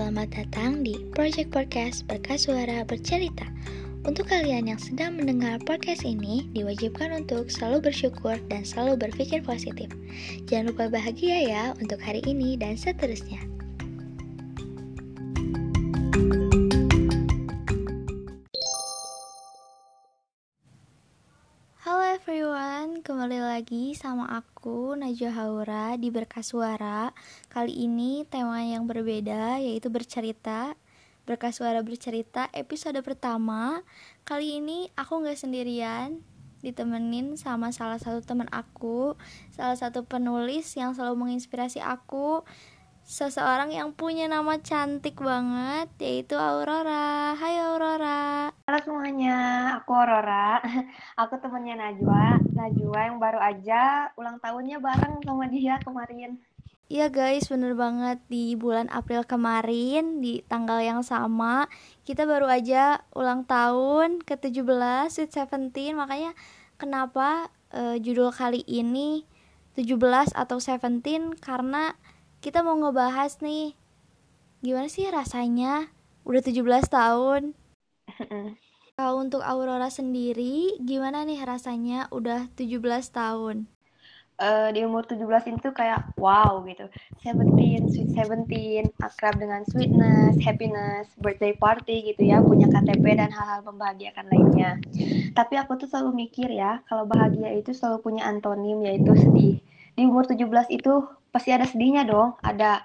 selamat datang di Project Podcast Berkas Suara Bercerita. Untuk kalian yang sedang mendengar podcast ini, diwajibkan untuk selalu bersyukur dan selalu berpikir positif. Jangan lupa bahagia ya untuk hari ini dan seterusnya. Halo everyone, kembali lagi sama aku Najwa Haura di Berkas Suara. Kali ini tema yang berbeda yaitu bercerita. Berkas Suara bercerita episode pertama. Kali ini aku nggak sendirian, ditemenin sama salah satu teman aku, salah satu penulis yang selalu menginspirasi aku, seseorang yang punya nama cantik banget yaitu Aurora. Hai Aurora. Halo semuanya, aku Aurora. Aku temennya Najwa. Najwa yang baru aja ulang tahunnya bareng sama dia kemarin. Iya guys, bener banget di bulan April kemarin di tanggal yang sama kita baru aja ulang tahun ke-17 Sweet Seventeen makanya kenapa uh, judul kali ini 17 atau Seventeen karena kita mau ngebahas nih gimana sih rasanya udah 17 tahun. Kalau untuk Aurora sendiri gimana nih rasanya udah 17 tahun? Uh, di umur 17 itu kayak wow gitu. Seventeen, sweet seventeen, akrab dengan sweetness, happiness, birthday party gitu ya, punya KTP dan hal-hal membahagiakan lainnya. Tapi aku tuh selalu mikir ya, kalau bahagia itu selalu punya antonim yaitu sedih. Di umur 17 itu pasti ada sedihnya dong. Ada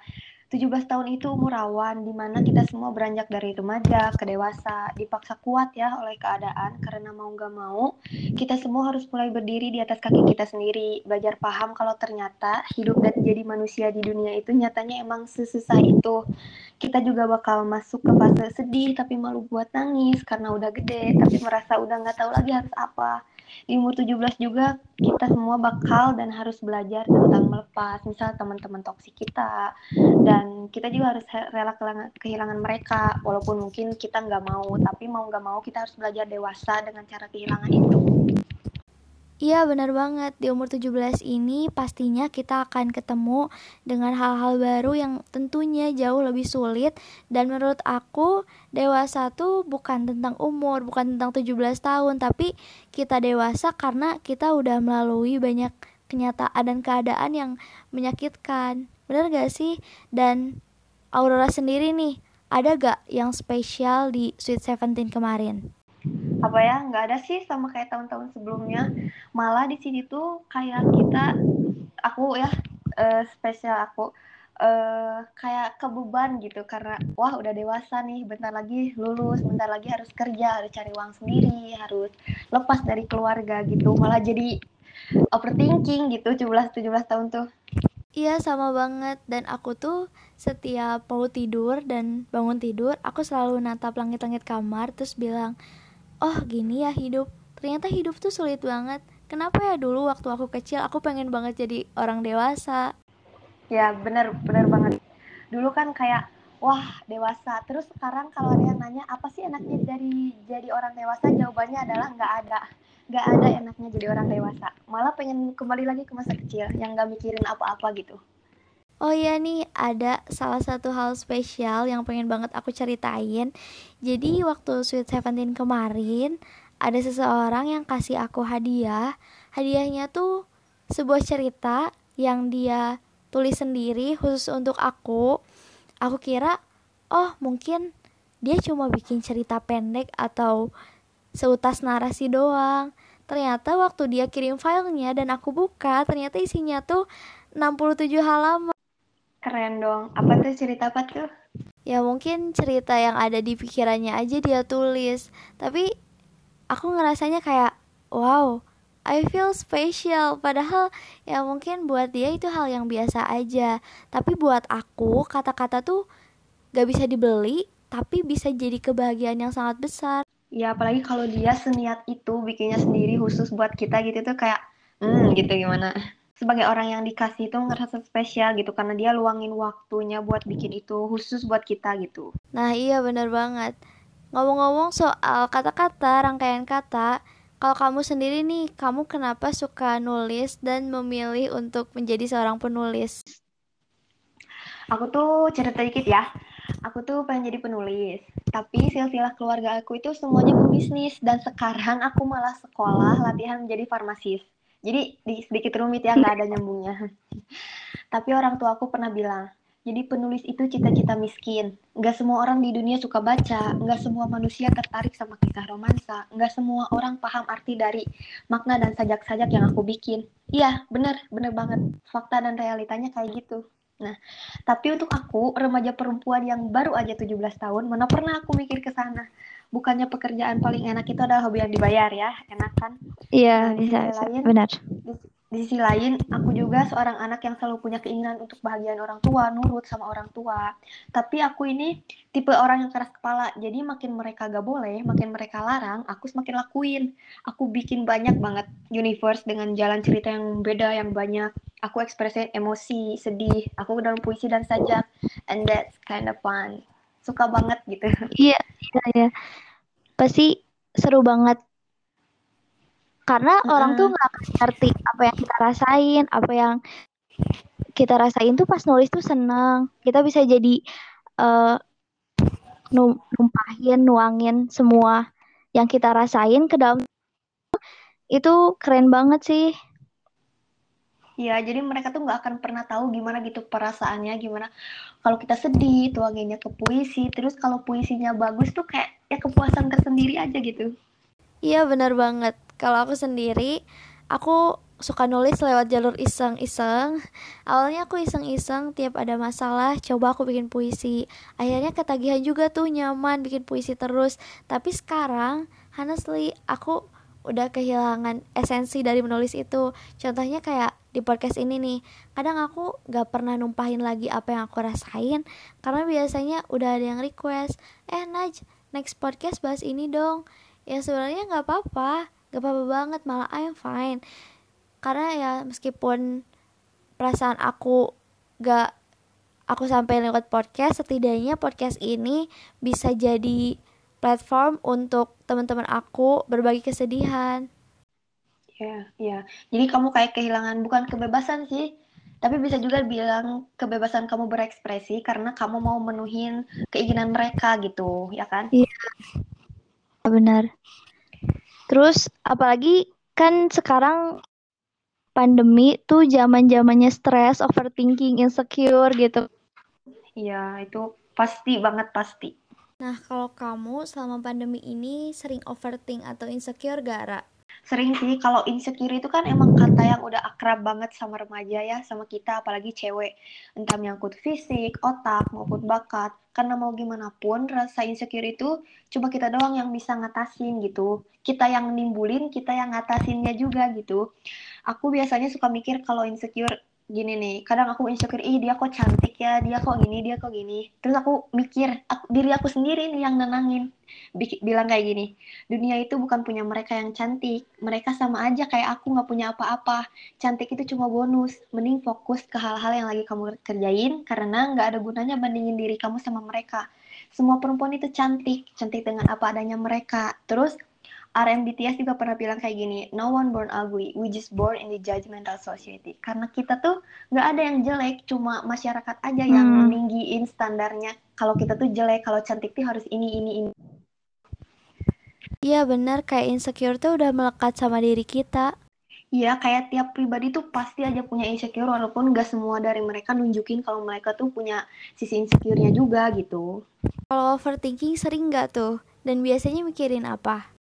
17 tahun itu umur rawan, di mana kita semua beranjak dari remaja ke dewasa, dipaksa kuat ya oleh keadaan, karena mau nggak mau, kita semua harus mulai berdiri di atas kaki kita sendiri, belajar paham kalau ternyata hidup dan jadi manusia di dunia itu nyatanya emang sesusah itu. Kita juga bakal masuk ke fase sedih, tapi malu buat nangis, karena udah gede, tapi merasa udah nggak tahu lagi harus apa di umur 17 juga kita semua bakal dan harus belajar tentang melepas misal teman-teman toksik kita. Dan kita juga harus rela kehilangan mereka. Walaupun mungkin kita nggak mau tapi mau nggak mau kita harus belajar dewasa dengan cara kehilangan itu Iya benar banget di umur 17 ini pastinya kita akan ketemu dengan hal-hal baru yang tentunya jauh lebih sulit dan menurut aku dewasa tuh bukan tentang umur, bukan tentang 17 tahun tapi kita dewasa karena kita udah melalui banyak kenyataan dan keadaan yang menyakitkan. Bener gak sih? Dan Aurora sendiri nih, ada gak yang spesial di Sweet Seventeen kemarin? Apa ya nggak ada sih sama kayak tahun-tahun sebelumnya. Malah di sini tuh kayak kita aku ya uh, spesial aku uh, kayak kebeban gitu karena wah udah dewasa nih bentar lagi lulus bentar lagi harus kerja harus cari uang sendiri harus lepas dari keluarga gitu. Malah jadi overthinking gitu 17 17 tahun tuh. Iya sama banget. Dan aku tuh setiap mau tidur dan bangun tidur aku selalu natap langit-langit kamar terus bilang oh gini ya hidup. Ternyata hidup tuh sulit banget. Kenapa ya dulu waktu aku kecil aku pengen banget jadi orang dewasa? Ya bener bener banget. Dulu kan kayak wah dewasa. Terus sekarang kalau ada yang nanya apa sih enaknya dari jadi orang dewasa? Jawabannya adalah nggak ada. Nggak ada enaknya jadi orang dewasa. Malah pengen kembali lagi ke masa kecil yang nggak mikirin apa-apa gitu Oh iya nih, ada salah satu hal spesial yang pengen banget aku ceritain. Jadi waktu Sweet Seventeen kemarin, ada seseorang yang kasih aku hadiah. Hadiahnya tuh sebuah cerita yang dia tulis sendiri khusus untuk aku. Aku kira, oh mungkin dia cuma bikin cerita pendek atau seutas narasi doang. Ternyata waktu dia kirim filenya dan aku buka, ternyata isinya tuh 67 halaman. Keren dong. Apa tuh cerita apa tuh? Ya mungkin cerita yang ada di pikirannya aja dia tulis. Tapi aku ngerasanya kayak wow, I feel special. Padahal ya mungkin buat dia itu hal yang biasa aja. Tapi buat aku kata-kata tuh gak bisa dibeli, tapi bisa jadi kebahagiaan yang sangat besar. Ya apalagi kalau dia seniat itu bikinnya sendiri khusus buat kita gitu tuh kayak hmm gitu gimana sebagai orang yang dikasih itu ngerasa spesial gitu karena dia luangin waktunya buat bikin itu khusus buat kita gitu. Nah iya bener banget. Ngomong-ngomong soal kata-kata, rangkaian kata, kalau kamu sendiri nih, kamu kenapa suka nulis dan memilih untuk menjadi seorang penulis? Aku tuh cerita dikit ya. Aku tuh pengen jadi penulis, tapi silsilah keluarga aku itu semuanya pembisnis dan sekarang aku malah sekolah latihan menjadi farmasis. Jadi di, sedikit rumit ya nggak ada nyambungnya. tapi orang tua aku pernah bilang, jadi penulis itu cita-cita miskin. Nggak semua orang di dunia suka baca, nggak semua manusia tertarik sama kisah romansa, nggak semua orang paham arti dari makna dan sajak-sajak yang aku bikin. Iya, bener, bener banget. Fakta dan realitanya kayak gitu. Nah, tapi untuk aku, remaja perempuan yang baru aja 17 tahun, mana pernah aku mikir ke sana. Bukannya pekerjaan paling enak itu adalah hobi yang dibayar ya, enak kan? Iya, nah, bisa, lain, benar. Di, di sisi lain, aku juga seorang anak yang selalu punya keinginan untuk bahagian orang tua, nurut sama orang tua. Tapi aku ini tipe orang yang keras kepala, jadi makin mereka gak boleh, makin mereka larang, aku semakin lakuin. Aku bikin banyak banget universe dengan jalan cerita yang beda, yang banyak aku ekspresi emosi sedih aku dalam puisi dan sajak and that's kind of fun suka banget gitu. Iya iya iya. Pasti seru banget. Karena uh orang tuh nggak ngerti apa yang kita rasain apa yang kita rasain tuh pas nulis tuh seneng. Kita bisa jadi uh, numpahin nuangin semua yang kita rasain ke dalam itu keren banget sih Iya, jadi mereka tuh nggak akan pernah tahu gimana gitu perasaannya, gimana kalau kita sedih, tuanginnya ke puisi, terus kalau puisinya bagus tuh kayak ya kepuasan tersendiri aja gitu. Iya, benar banget. Kalau aku sendiri, aku suka nulis lewat jalur iseng-iseng. Awalnya aku iseng-iseng tiap ada masalah, coba aku bikin puisi. Akhirnya ketagihan juga tuh nyaman bikin puisi terus. Tapi sekarang, honestly, aku udah kehilangan esensi dari menulis itu. Contohnya kayak di podcast ini nih. Kadang aku gak pernah numpahin lagi apa yang aku rasain karena biasanya udah ada yang request eh Naj next podcast bahas ini dong. Ya sebenarnya nggak apa-apa gak apa-apa banget malah I'm fine. Karena ya meskipun perasaan aku gak aku sampai lewat podcast setidaknya podcast ini bisa jadi platform untuk teman-teman aku berbagi kesedihan Ya, ya. Jadi kamu kayak kehilangan bukan kebebasan sih, tapi bisa juga bilang kebebasan kamu berekspresi karena kamu mau menuhin keinginan mereka gitu, ya kan? Iya. Benar. Terus apalagi kan sekarang pandemi tuh zaman-zamannya stres, overthinking, insecure gitu. Iya, itu pasti banget pasti. Nah, kalau kamu selama pandemi ini sering overthink atau insecure gak, Ra? Sering sih kalau insecure itu kan emang kata yang udah akrab banget sama remaja ya sama kita apalagi cewek. Entah menyangkut fisik otak maupun bakat. Karena mau gimana pun rasa insecure itu cuma kita doang yang bisa ngatasin gitu. Kita yang nimbulin kita yang ngatasinnya juga gitu. Aku biasanya suka mikir kalau insecure gini nih kadang aku insecure ih dia kok cantik ya dia kok gini dia kok gini. Terus aku mikir aku, diri aku sendiri nih yang nenangin. Bilang kayak gini dunia itu bukan punya mereka yang cantik mereka sama aja kayak aku nggak punya apa-apa. Cantik itu cuma bonus mending fokus ke hal-hal yang lagi kamu kerjain karena nggak ada gunanya bandingin diri kamu sama mereka. Semua perempuan itu cantik cantik dengan apa adanya mereka. Terus RMBTS juga pernah bilang kayak gini, no one born ugly, we just born in the judgmental society. Karena kita tuh nggak ada yang jelek, cuma masyarakat aja hmm. yang meninggiin standarnya. Kalau kita tuh jelek, kalau cantik tuh harus ini, ini, ini. Iya benar, kayak insecure tuh udah melekat sama diri kita. Iya, kayak tiap pribadi tuh pasti aja punya insecure, walaupun nggak semua dari mereka nunjukin kalau mereka tuh punya sisi insecure-nya juga gitu. Kalau overthinking sering nggak tuh? Dan biasanya mikirin apa?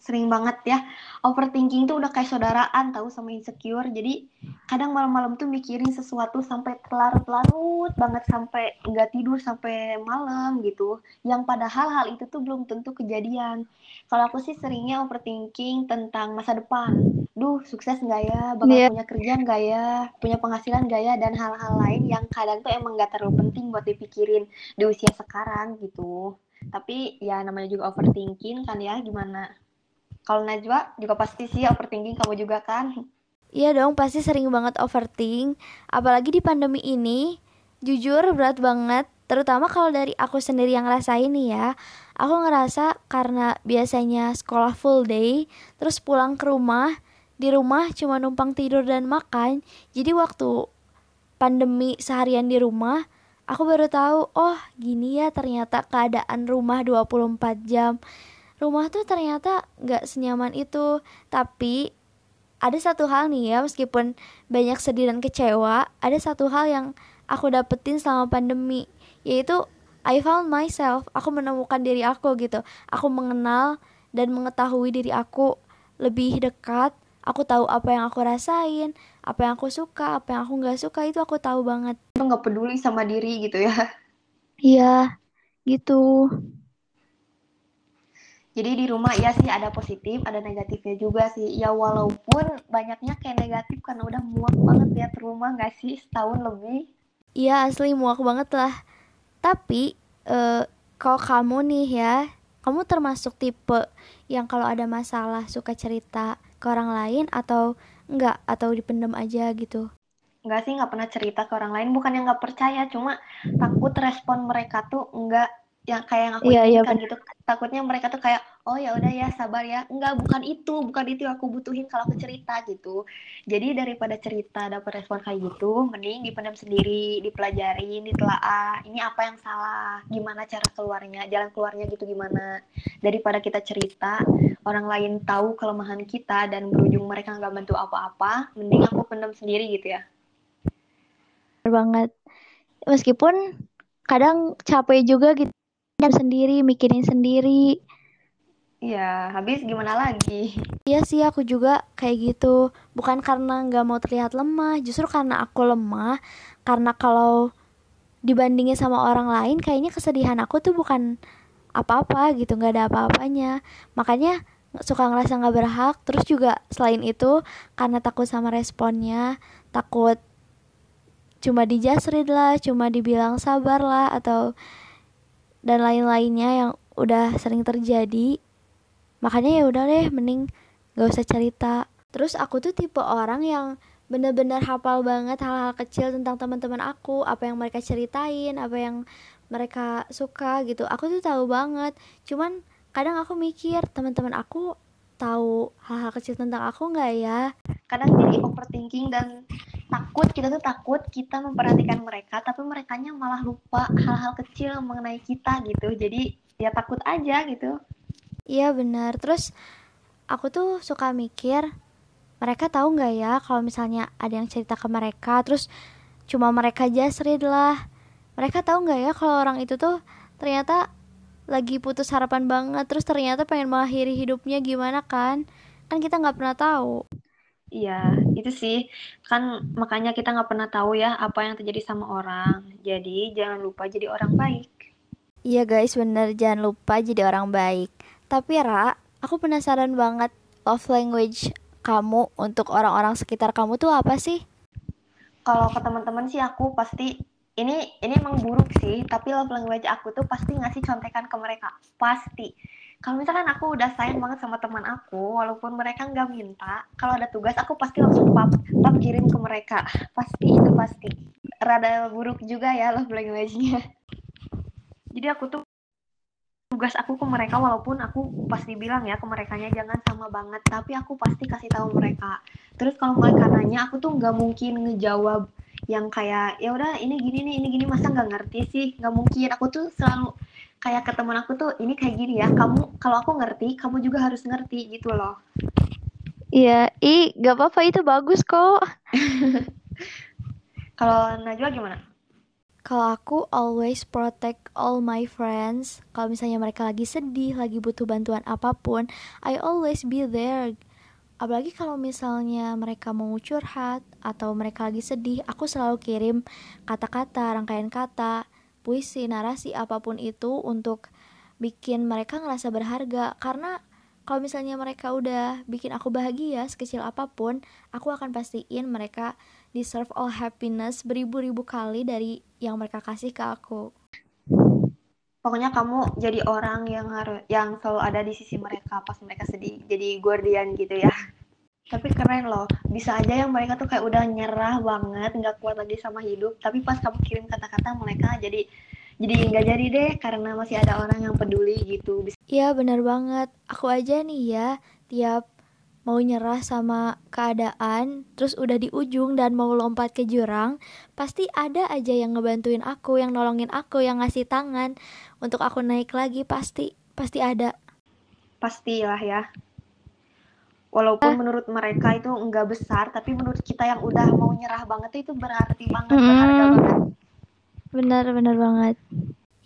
Sering banget ya. Overthinking tuh udah kayak saudaraan tahu sama insecure. Jadi kadang malam-malam tuh mikirin sesuatu sampai larut-larut banget sampai nggak tidur sampai malam gitu. Yang padahal hal itu tuh belum tentu kejadian. Kalau aku sih seringnya overthinking tentang masa depan. Duh sukses nggak ya? Bakal yeah. punya kerjaan nggak ya? Punya penghasilan nggak ya? Dan hal-hal lain yang kadang tuh emang nggak terlalu penting buat dipikirin di usia sekarang gitu. Tapi ya namanya juga overthinking kan ya gimana kalau Najwa juga pasti sih overthinking kamu juga kan? Iya dong, pasti sering banget overthink. Apalagi di pandemi ini, jujur berat banget. Terutama kalau dari aku sendiri yang ngerasain nih ya. Aku ngerasa karena biasanya sekolah full day, terus pulang ke rumah, di rumah cuma numpang tidur dan makan. Jadi waktu pandemi seharian di rumah, aku baru tahu oh gini ya ternyata keadaan rumah 24 jam rumah tuh ternyata nggak senyaman itu. Tapi ada satu hal nih ya meskipun banyak sedih dan kecewa ada satu hal yang aku dapetin selama pandemi yaitu I found myself aku menemukan diri aku gitu. Aku mengenal dan mengetahui diri aku lebih dekat aku tahu apa yang aku rasain apa yang aku suka apa yang aku nggak suka itu aku tahu banget. Nggak peduli sama diri gitu ya. iya gitu Jadi di rumah ya sih ada positif, ada negatifnya juga sih. Ya walaupun banyaknya kayak negatif karena udah muak banget ya rumah nggak sih setahun lebih. iya asli muak banget lah tapi eh, kalau kamu nih ya kamu termasuk tipe yang kalau ada masalah suka cerita ke orang lain atau enggak atau dipendam aja gitu Nggak sih nggak pernah cerita ke orang lain. Bukan yang nggak percaya, cuma takut respon mereka tuh nggak yang kayak yang aku Iya, iya, inginkan gitu. Takutnya mereka tuh kayak oh ya udah ya sabar ya. Enggak bukan itu, bukan itu yang aku butuhin kalau aku cerita gitu. Jadi daripada cerita dapat respon kayak gitu, mending dipendam sendiri, dipelajarin, ditelaah. Ini apa yang salah, gimana cara keluarnya, jalan keluarnya gitu gimana. Daripada kita cerita, orang lain tahu kelemahan kita dan berujung mereka nggak bantu apa-apa, mending aku pendam sendiri gitu ya. Banget meskipun kadang capek juga gitu dan sendiri mikirin sendiri. Iya, habis gimana lagi? Iya sih aku juga kayak gitu. Bukan karena nggak mau terlihat lemah Justru karena aku lemah. Karena kalau dibandingin sama orang lain Kayaknya kesedihan aku tuh bukan apa-apa gitu nggak ada apa-apanya. Makanya suka ngerasa nggak berhak. Terus juga selain itu Karena takut sama responnya Takut cuma dijasrid lah Cuma dibilang sabar lah Atau dan lain-lainnya yang udah sering terjadi. Makanya ya udah deh mending gak usah cerita. Terus aku tuh tipe orang yang bener-bener hafal banget hal-hal kecil tentang teman-teman aku. Apa yang mereka ceritain apa yang mereka suka gitu. Aku tuh tahu banget. Cuman kadang aku mikir teman-teman aku tahu hal-hal kecil tentang aku nggak ya Kadang jadi overthinking dan takut, kita tuh takut kita memperhatikan mereka, tapi merekanya malah lupa hal-hal kecil mengenai kita gitu. Jadi ya takut aja gitu. iya benar terus aku tuh suka mikir mereka tahu nggak ya kalau misalnya ada yang cerita ke mereka terus cuma mereka jasrid lah mereka tahu nggak ya kalau orang itu tuh ternyata lagi putus harapan banget terus ternyata pengen mengakhiri hidupnya gimana kan kan kita nggak pernah tahu Iya, itu sih. Kan makanya kita nggak pernah tahu ya apa yang terjadi sama orang. Jadi jangan lupa jadi orang baik. iya guys bener jangan lupa jadi orang baik tapi Ra aku penasaran banget love language kamu untuk orang-orang sekitar kamu tuh apa sih Kalau ke teman-teman sih aku pasti ini ini emang buruk sih, tapi love language aku tuh pasti ngasih contekan ke mereka. Pasti. Kalau misalkan aku udah sayang banget sama teman aku, walaupun mereka nggak minta, kalau ada tugas aku pasti langsung pap, pap kirim ke mereka. Pasti itu pasti. Rada buruk juga ya love language-nya. Jadi aku tuh tugas aku ke mereka walaupun aku pasti bilang ya ke merekanya jangan sama banget tapi aku pasti kasih tahu mereka terus kalau mereka nanya aku tuh nggak mungkin ngejawab yang kayak ya udah ini gini nih ini gini masa nggak ngerti sih nggak mungkin aku tuh selalu kayak ke teman aku tuh ini kayak gini ya kamu kalau aku ngerti kamu juga harus ngerti gitu loh Iya, ih, gak apa-apa itu bagus kok. kalau Najwa gimana Kalau aku always protect all my friends. Kalau misalnya mereka lagi sedih, lagi butuh bantuan apa pun, I always be there. Apalagi kalau misalnya mereka mau curhat atau mereka lagi sedih, aku selalu kirim kata-kata, rangkaian kata, puisi, narasi apa pun itu untuk bikin mereka ngerasa berharga. Karena kalau misalnya mereka udah bikin aku bahagia sekecil apa pun, aku akan pastiin mereka deserve all happiness beribu-ribu kali dari yang mereka kasih ke aku. Pokoknya kamu jadi orang yang harus yang selalu ada di sisi mereka pas mereka sedih. Jadi guardian gitu ya. Tapi keren loh. Bisa aja yang mereka tuh kayak udah nyerah banget nggak kuat lagi sama hidup. Tapi pas kamu kirim kata-kata mereka jadi jadi nggak jadi deh. Karena masih ada orang yang peduli gitu. Iya bener banget, aku aja nih ya tiap mau nyerah sama keadaan, terus udah di ujung dan mau lompat ke jurang, pasti ada aja yang ngebantuin aku, yang nolongin aku, yang ngasih tangan untuk aku naik lagi pasti, pasti ada. Pastilah ya. Walaupun menurut mereka itu enggak besar, tapi menurut kita yang udah mau nyerah banget itu berarti banget, berharga Mm-mm. banget. Bener, bener banget.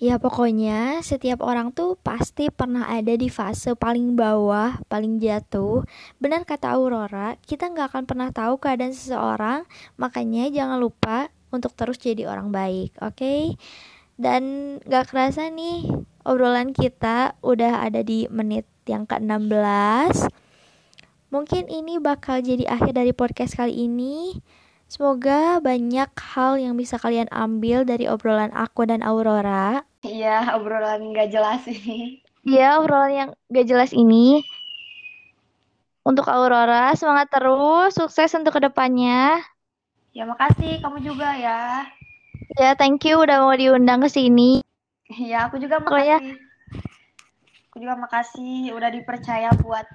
Ya pokoknya setiap orang tuh pasti pernah ada di fase paling bawah, paling jatuh. Benar kata Aurora, kita nggak akan pernah tahu keadaan seseorang, makanya jangan lupa untuk terus jadi orang baik, oke? Dan gak kerasa nih, obrolan kita udah ada di menit yang ke-16. Mungkin ini bakal jadi akhir dari podcast kali ini. Semoga banyak hal yang bisa kalian ambil dari obrolan aku dan Aurora. Iya, obrolan nggak jelas ini. Ya, obrolan yang gak jelas ini. Untuk Aurora, semangat terus, sukses untuk ke depannya. Ya makasih kamu juga ya. Ya, thank you udah mau diundang ke sini. Ya, aku juga makasih. Aku juga makasih udah dipercaya buat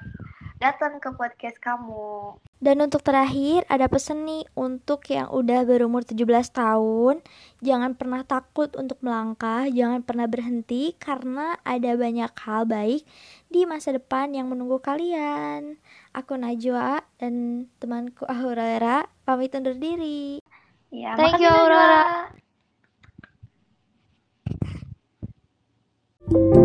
datang ke podcast kamu. Dan untuk terakhir, ada pesen nih untuk yang udah berumur 17 tahun. Jangan pernah takut untuk melangkah, jangan pernah berhenti karena ada banyak hal baik di masa depan yang menunggu kalian. Aku Najwa dan temanku Aurora pamit undur diri. Ya, Thank makasih you, Najwa. Aurora.